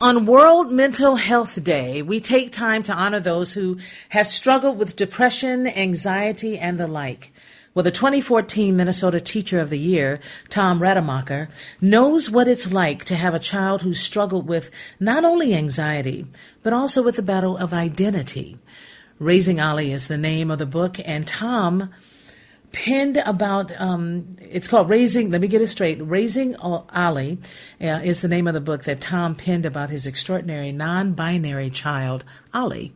On World Mental Health Day, we take time to honor those who have struggled with depression, anxiety, and the like. Well, the 2014 Minnesota Teacher of the Year, Tom Rademacher, knows what it's like to have a child who struggled with not only anxiety, but also with the battle of identity. Raising Ollie is the name of the book, and Tom penned about um, it's called raising let me get it straight raising ollie uh, is the name of the book that tom penned about his extraordinary non-binary child ollie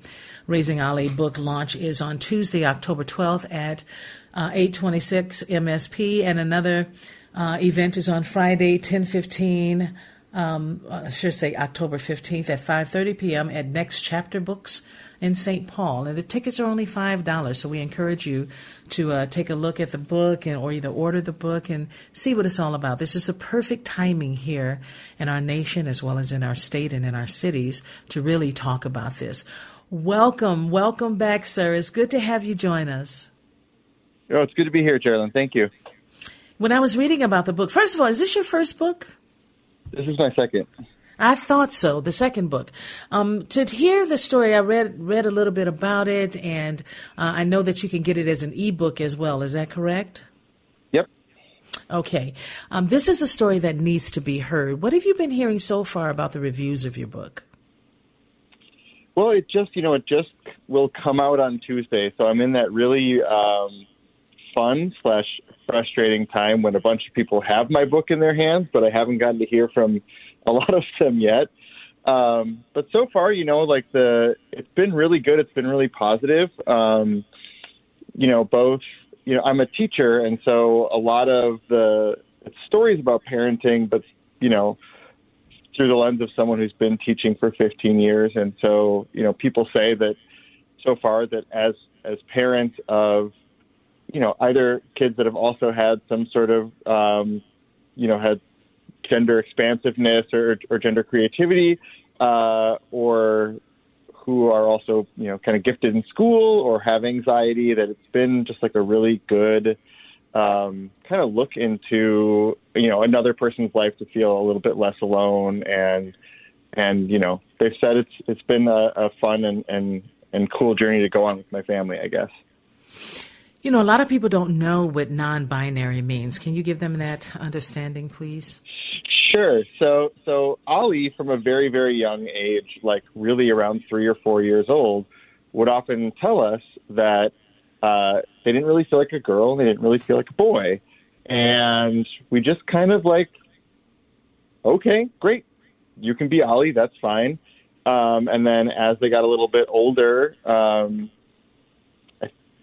raising ollie book launch is on tuesday october 12th at uh, 826 msp and another uh, event is on friday 1015 um, I should say October 15th at 5:30 p.m. at Next Chapter Books in St. Paul, and the tickets are only five dollars. So we encourage you to uh, take a look at the book and or either order the book and see what it's all about. This is the perfect timing here in our nation as well as in our state and in our cities to really talk about this. Welcome, welcome back, sir. It's good to have you join us. Oh, it's good to be here, Geraldine. Thank you. When I was reading about the book, first of all, is this your first book? This is my second. I thought so. The second book. Um, to hear the story, I read read a little bit about it, and uh, I know that you can get it as an ebook as well. Is that correct? Yep. Okay. Um, this is a story that needs to be heard. What have you been hearing so far about the reviews of your book? Well, it just you know it just will come out on Tuesday, so I'm in that really um, fun slash frustrating time when a bunch of people have my book in their hands, but I haven't gotten to hear from a lot of them yet. Um, but so far, you know, like the it's been really good. It's been really positive. Um, you know, both. You know, I'm a teacher, and so a lot of the stories about parenting, but you know, through the lens of someone who's been teaching for 15 years, and so you know, people say that so far that as as parents of you know either kids that have also had some sort of um, you know had gender expansiveness or, or gender creativity, uh, or who are also you know kind of gifted in school or have anxiety. That it's been just like a really good um, kind of look into you know another person's life to feel a little bit less alone and and you know they've said it's it's been a, a fun and and and cool journey to go on with my family, I guess. You know, a lot of people don't know what non binary means. Can you give them that understanding, please? Sure. So, so Ollie, from a very, very young age, like really around three or four years old, would often tell us that uh, they didn't really feel like a girl, and they didn't really feel like a boy, and we just kind of like, okay, great, you can be Ollie, that's fine. Um, and then as they got a little bit older, um,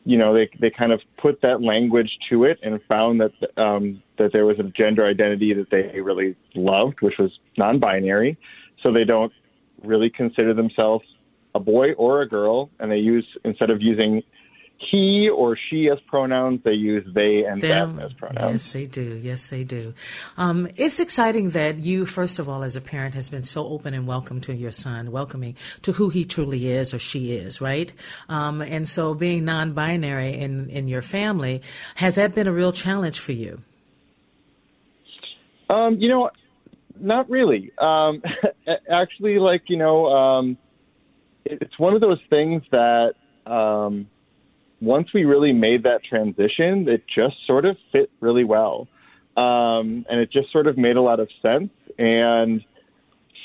you know, they they kind of put that language to it and found that um, that there was a gender identity that they really loved, which was non-binary. So they don't really consider themselves a boy or a girl, and they use instead of using he or she as pronouns. They use they and Them. them as pronouns. Yes, they do. Yes, they do. Um, it's exciting that you, first of all, as a parent, has been so open and welcome to your son, welcoming to who he truly is or she is, right? Um, and so, being non-binary in in your family has that been a real challenge for you? Um, you know, not really. Um, actually, like you know, um, it's one of those things that um, once we really made that transition, it just sort of fit really well, um, and it just sort of made a lot of sense. And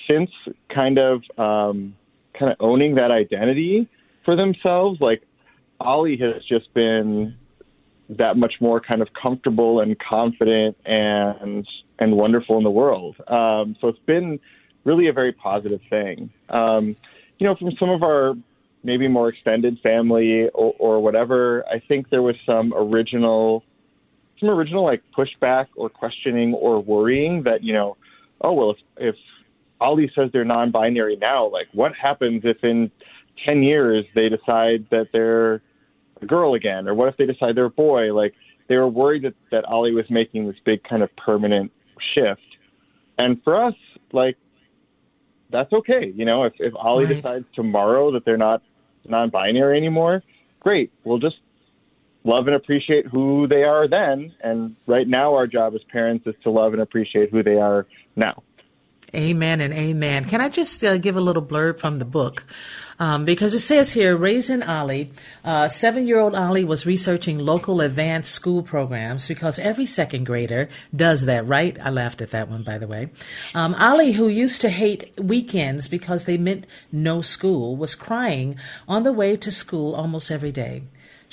since kind of um, kind of owning that identity for themselves, like Ollie has just been that much more kind of comfortable and confident and and wonderful in the world. Um, so it's been really a very positive thing. Um, you know, from some of our maybe more extended family or, or whatever, I think there was some original some original like pushback or questioning or worrying that you know, oh well, if, if Ollie says they're non-binary now, like what happens if in ten years they decide that they're a girl again, or what if they decide they're a boy? Like they were worried that that Ollie was making this big kind of permanent shift, and for us, like that's okay. You know, if if Ollie Right. decides tomorrow that they're not non-binary anymore, great. We'll just love and appreciate who they are then. And right now, our job as parents is to love and appreciate who they are now. Amen and amen. Can I just uh, give a little blurb from the book? Um, because it says here, Raising Ollie, uh, seven year old Ollie was researching local advanced school programs because every second grader does that, right? I laughed at that one, by the way. Um, Ollie, who used to hate weekends because they meant no school, was crying on the way to school almost every day.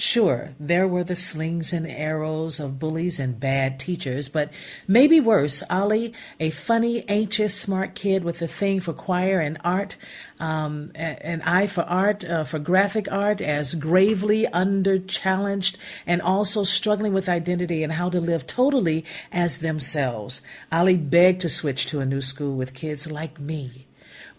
Sure, there were the slings and arrows of bullies and bad teachers, but maybe worse, Ollie, a funny, anxious, smart kid with a thing for choir and art, um, an eye for art, uh, for graphic art, as gravely under challenged and also struggling with identity and how to live totally as themselves. Ollie begged to switch to a new school with kids like me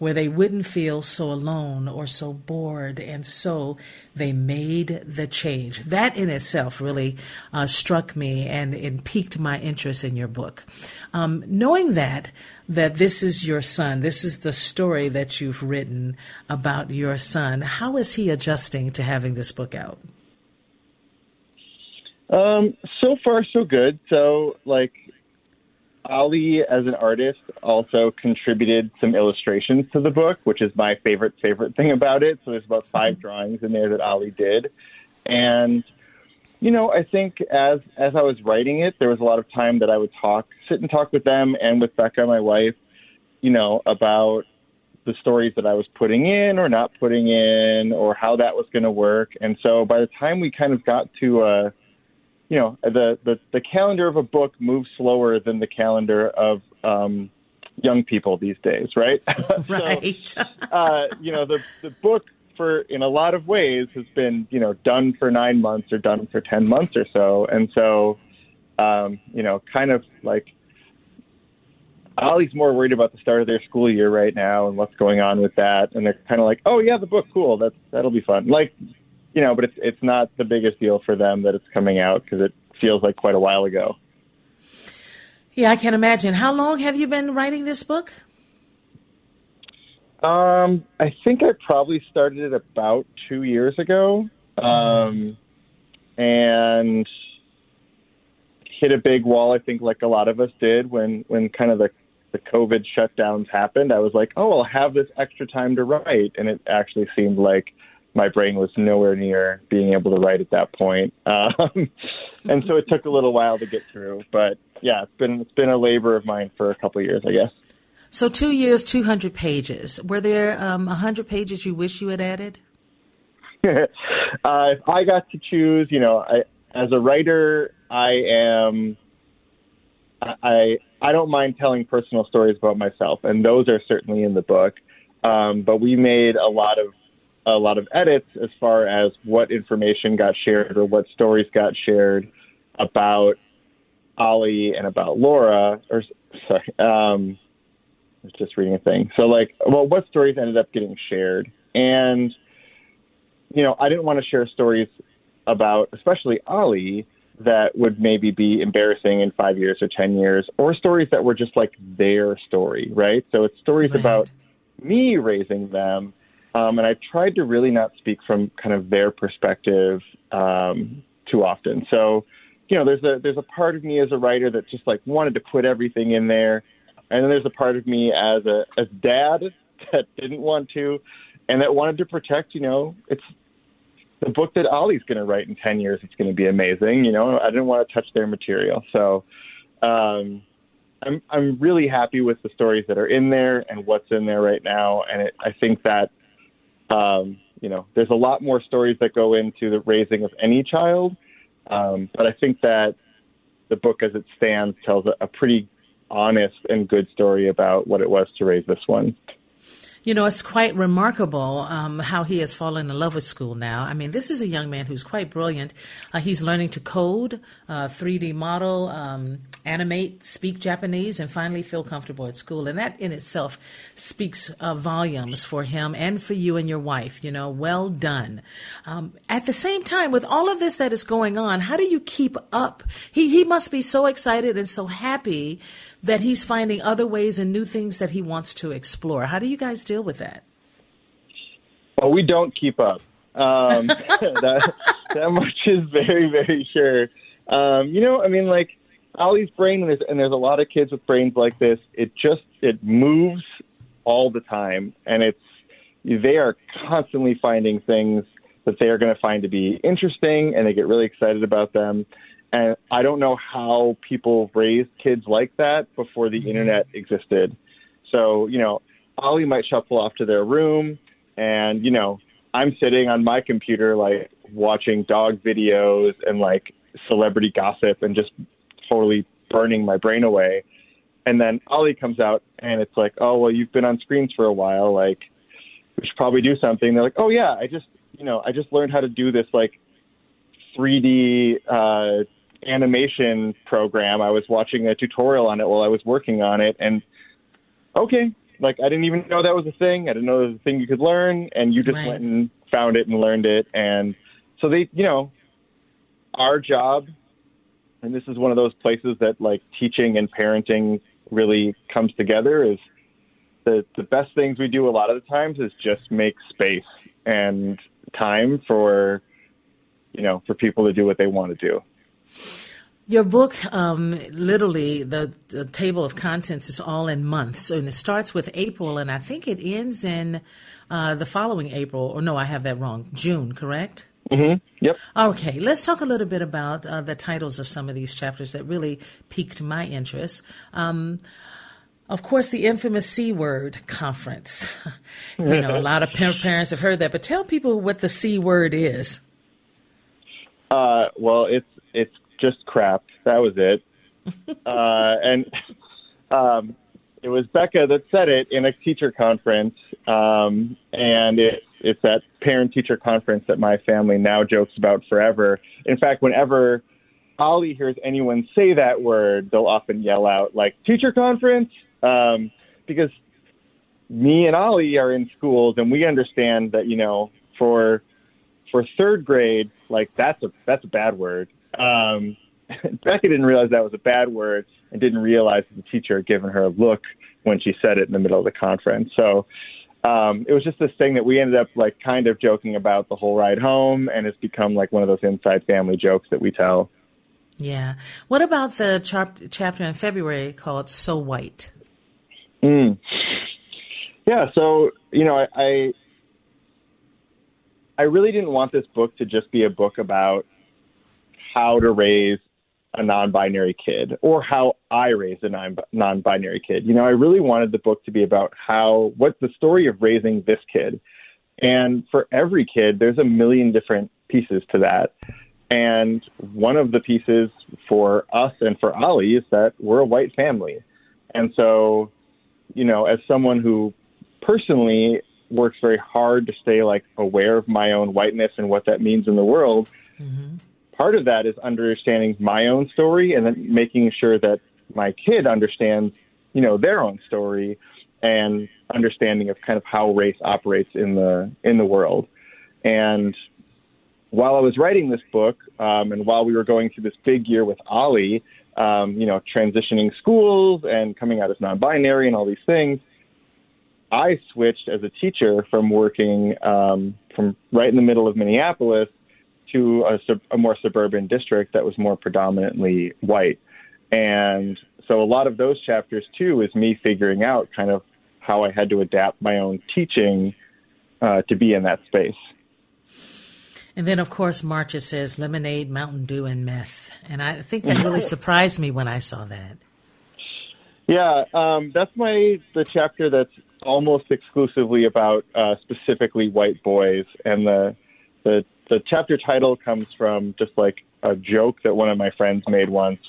where they wouldn't feel so alone or so bored. And so they made the change. That in itself really uh, struck me and, and piqued my interest in your book. Um, knowing that, that this is your son, this is the story that you've written about your son, how is he adjusting to having this book out? Um, so far, so good. So, like, Ollie, as an artist, also contributed some illustrations to the book, which is my favorite favorite thing about it. So there's about five drawings in there that Ollie did, and you know, I think as as I was writing it, there was a lot of time that I would talk, sit and talk with them and with Becca, my wife, you know, about the stories that I was putting in or not putting in, or how that was going to work. And so by the time we kind of got to uh, you know the, the the calendar of a book moves slower than the calendar of um young people these days right? So, Right. uh you know the the book for in a lot of ways has been you know done for 9 months or done for 10 months or so. And so um you know kind of like Ollie's more worried about the start of their school year right now and what's going on with that. And they're kind of like oh yeah the book cool. That's that'll be fun. Like you know, but it's it's not the biggest deal for them that it's coming out because it feels like quite a while ago. yeah, I can imagine. How long have you been writing this book? Um, I think I probably started it about two years ago, um, and hit a big wall. I think, like a lot of us did when when kind of the the COVID shutdowns happened. I was like, oh, I'll have this extra time to write, and it actually seemed like my brain was nowhere near being able to write at that point. Um, and so it took a little while to get through. But yeah, it's been it's been a labor of mine for a couple of years, I guess. So, two years, 200 pages. Were there um, 100 pages you wish you had added? uh, if I got to choose, you know, I, as a writer, I am. I I don't mind telling personal stories about myself, and those are certainly in the book. Um, but we made a lot of a lot of edits as far as what information got shared or what stories got shared about Ollie and about Laura. Or sorry, um, I was just reading a thing. So like, well, what stories ended up getting shared, and you know, I didn't want to share stories about, especially Ollie, that would maybe be embarrassing in five years or 10 years, or stories that were just like their story, right? So it's stories Right. about me raising them. Um, and I've tried to really not speak from kind of their perspective um, too often. So, you know, there's a there's a part of me as a writer that just like wanted to put everything in there, and then there's a part of me as a as dad that didn't want to, and that wanted to protect. You know, it's the book that Ollie's going to write in 10 years. It's going to be amazing. You know, I didn't want to touch their material. So um, I'm, I'm really happy with the stories that are in there and what's in there right now. And it, I think that, um, you know, there's a lot more stories that go into the raising of any child. Um, but I think that the book as it stands tells a, a pretty honest and good story about what it was to raise this one. You know, it's quite remarkable um, how he has fallen in love with school now. I mean, this is a young man who's quite brilliant. Uh, he's learning to code, uh, 3D model, um, animate, speak Japanese, and finally feel comfortable at school. And that in itself speaks uh, volumes for him and for you and your wife. You know, well done. Um, at the same time, with all of this that is going on, how do you keep up? He he must be so excited and so happy that he's finding other ways and new things that he wants to explore. How do you guys deal with that? Well, we don't keep up. Um, that, that much is very, very sure. Um, you know, I mean, like Ollie's brain, and there's, and there's a lot of kids with brains like this. It just it moves all the time, and it's they are constantly finding things that they are going to find to be interesting, and they get really excited about them. And I don't know how people raised kids like that before the internet existed. So, you know, Ollie might shuffle off to their room, and, you know, I'm sitting on my computer, like, watching dog videos and, like, celebrity gossip and just totally burning my brain away. And then Ollie comes out, and it's like, oh, well, you've been on screens for a while. Like, we should probably do something. They're like, oh, yeah, I just, you know, I just learned how to do this, like, 3D uh, animation program. I was watching a tutorial on it while I was working on it, and okay, like I didn't even know that was a thing. I didn't know there was a thing you could learn, and you just Right. went and found it and learned it. And so they, you know, our job, and this is one of those places that like teaching and parenting really comes together. Is the the best things we do a lot of the times is just make space and time for you know for people to do what they want to do. Your book, um, literally, the, the table of contents is all in months. So, and it starts with April, and I think it ends in uh, the following April. Or no, I have that wrong. June, correct? Yep. Okay, let's talk a little bit about uh, the titles of some of these chapters that really piqued my interest. Um, of course, the infamous C word conference. you know, a lot of parents have heard that, but tell people what the C word is. Uh, well, it's it's just crap. That was it. uh, and um, it was Becca that said it in a teacher conference, um, and it, it's that parent teacher conference that my family now jokes about forever. In fact, whenever Ollie hears anyone say that word, they'll often yell out like "teacher conference," um, because me and Ollie are in schools, and we understand that you know for for third grade, like that's a that's a bad word. Um, Becca didn't realize that was a bad word and didn't realize that the teacher had given her a look when she said it in the middle of the conference. So um, it was just this thing that we ended up like kind of joking about the whole ride home, and it's become like one of those inside family jokes that we tell. Yeah. What about the chap- chapter in February called So White? Mm. Yeah, so you know, I, I I really didn't want this book to just be a book about how to raise a non-binary kid or how I raised a non- non-binary kid. You know, I really wanted the book to be about how what's the story of raising this kid. And for every kid, there's a million different pieces to that. And one of the pieces for us and for Ollie is that we're a white family. And so, you know, as someone who personally works very hard to stay like aware of my own whiteness and what that means in the world, mm-hmm. Part of that is understanding my own story and then making sure that my kid understands, you know, their own story and understanding of kind of how race operates in the in the world. And while I was writing this book, um, and while we were going through this big year with Ollie, um, you know, transitioning schools and coming out as non-binary and all these things, I switched as a teacher from working um, from right in the middle of Minneapolis to a, sub- a more suburban district that was more predominantly white. And so a lot of those chapters too is me figuring out kind of how I had to adapt my own teaching uh, to be in that space. And then, of course, March it says lemonade, Mountain Dew, and meth. And I think that really surprised me when I saw that. Yeah, um, that's my the chapter that's almost exclusively about uh, specifically white boys, and the the the chapter title comes from just like a joke that one of my friends made once.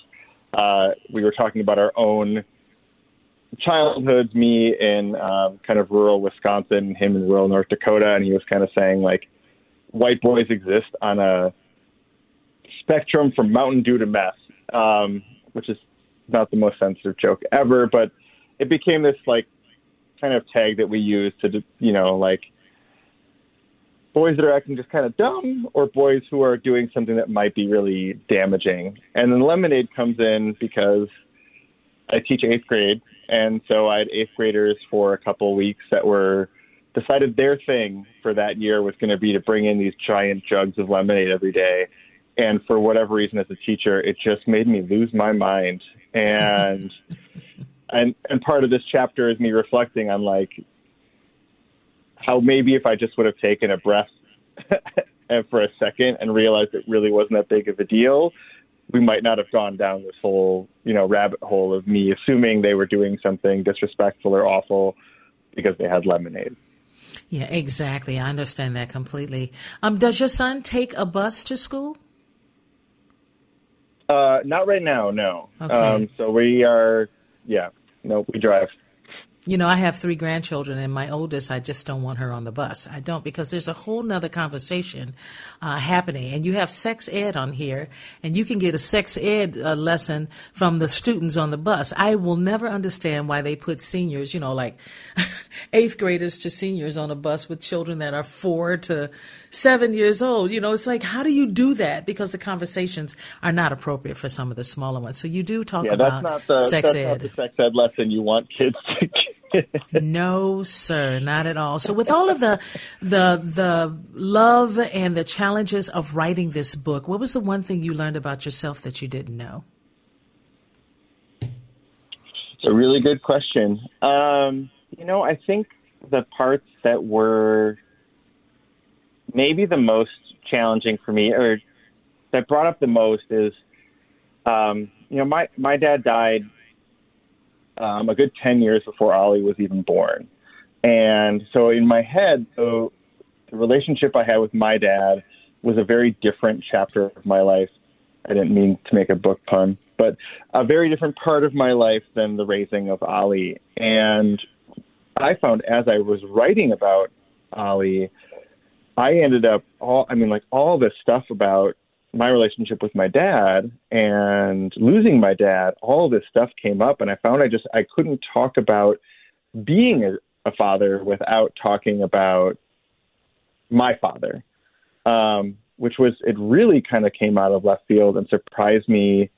Uh, we were talking about our own childhoods, me in um, kind of rural Wisconsin, him in rural North Dakota, and he was kind of saying like white boys exist on a spectrum from Mountain Dew to meth, um, which is not the most sensitive joke ever, but it became this like kind of tag that we use to, you know, like boys that are acting just kind of dumb or boys who are doing something that might be really damaging. And then lemonade comes in because I teach eighth grade, and so I had eighth graders for a couple of weeks that were decided their thing for that year was going to be to bring in these giant jugs of lemonade every day. And for whatever reason, as a teacher, it just made me lose my mind. And and and part of this chapter is me reflecting on like how maybe if I just would have taken a breath for a second and realized it really wasn't that big of a deal, we might not have gone down this whole, you know, rabbit hole of me assuming they were doing something disrespectful or awful because they had lemonade. Yeah, exactly. I understand that completely. Um, does your son take a bus to school? Uh, not right now, no. Okay. Um, so we are, yeah, no, we drive you know, I have three grandchildren, and my oldest, I just don't want her on the bus. I don't because there's a whole nother conversation uh, happening, and you have sex ed on here, and you can get a sex ed uh, lesson from the students on the bus. I will never understand why they put seniors, you know, like eighth graders to seniors on a bus with children that are four to seven years old. You know, it's like, how do you do that? Because the conversations are not appropriate for some of the smaller ones. So you do talk yeah, about that's not the, sex that's ed. Not the sex ed lesson you want kids to no, sir, not at all. So with all of the the the love and the challenges of writing this book, what was the one thing you learned about yourself that you didn't know? It's a really good question. Um, you know, I think the parts that were maybe the most challenging for me, or that brought up the most, is um, you know, my my dad died um, a good 10 years before Ollie was even born. And so in my head, so the relationship I had with my dad was a very different chapter of my life. I didn't mean to make a book pun, but a very different part of my life than the raising of Ollie. And I found as I was writing about Ollie, I ended up all, I mean, like all this stuff about my relationship with my dad and losing my dad, all this stuff came up, and I found I just I couldn't talk about being a, a father without talking about my father, um, which was it really kind of came out of left field and surprised me,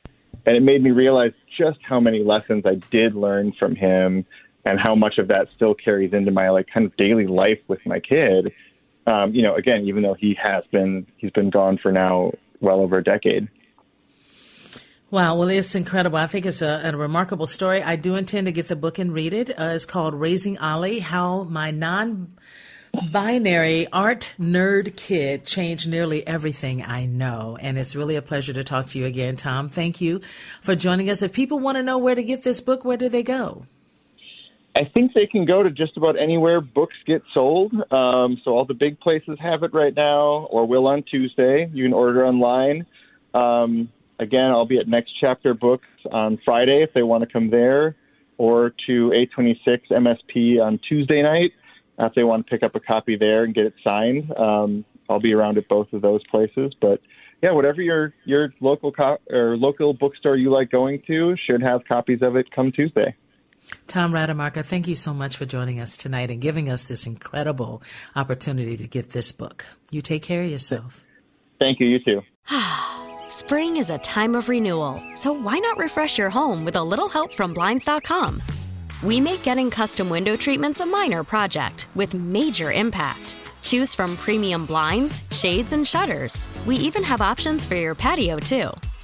and it made me realize just how many lessons I did learn from him, and how much of that still carries into my like kind of daily life with my kid. Um, you know, again, even though he has been he's been gone for now well over a decade. Wow, well, it's incredible. I think it's a, a, remarkable story. I do intend to get the book and read it. Uh, it's called Raising Ollie How My Non Binary Art Nerd Kid Changed Nearly Everything I Know. And it's really a pleasure to talk to you again, Tom. Thank you for joining us. If people want to know where to get this book, where do they go? I think they can go to just about anywhere books get sold. Um, so all the big places have it right now, or will on Tuesday. You can order online. Um, again, I'll be at Next Chapter Books on Friday if they want to come there, or to 826 MSP on Tuesday night if they want to pick up a copy there and get it signed. Um, I'll be around at both of those places, but yeah, whatever your your local co- or local bookstore you like going to should have copies of it come Tuesday. Tom Rademacher, thank you so much for joining us tonight and giving us this incredible opportunity to get this book. You take care of yourself. Thank you. You too. Spring is a time of renewal, so why not refresh your home with a little help from Blinds.com? We make getting custom window treatments a minor project with major impact. Choose from premium blinds, shades, and shutters. We even have options for your patio, too.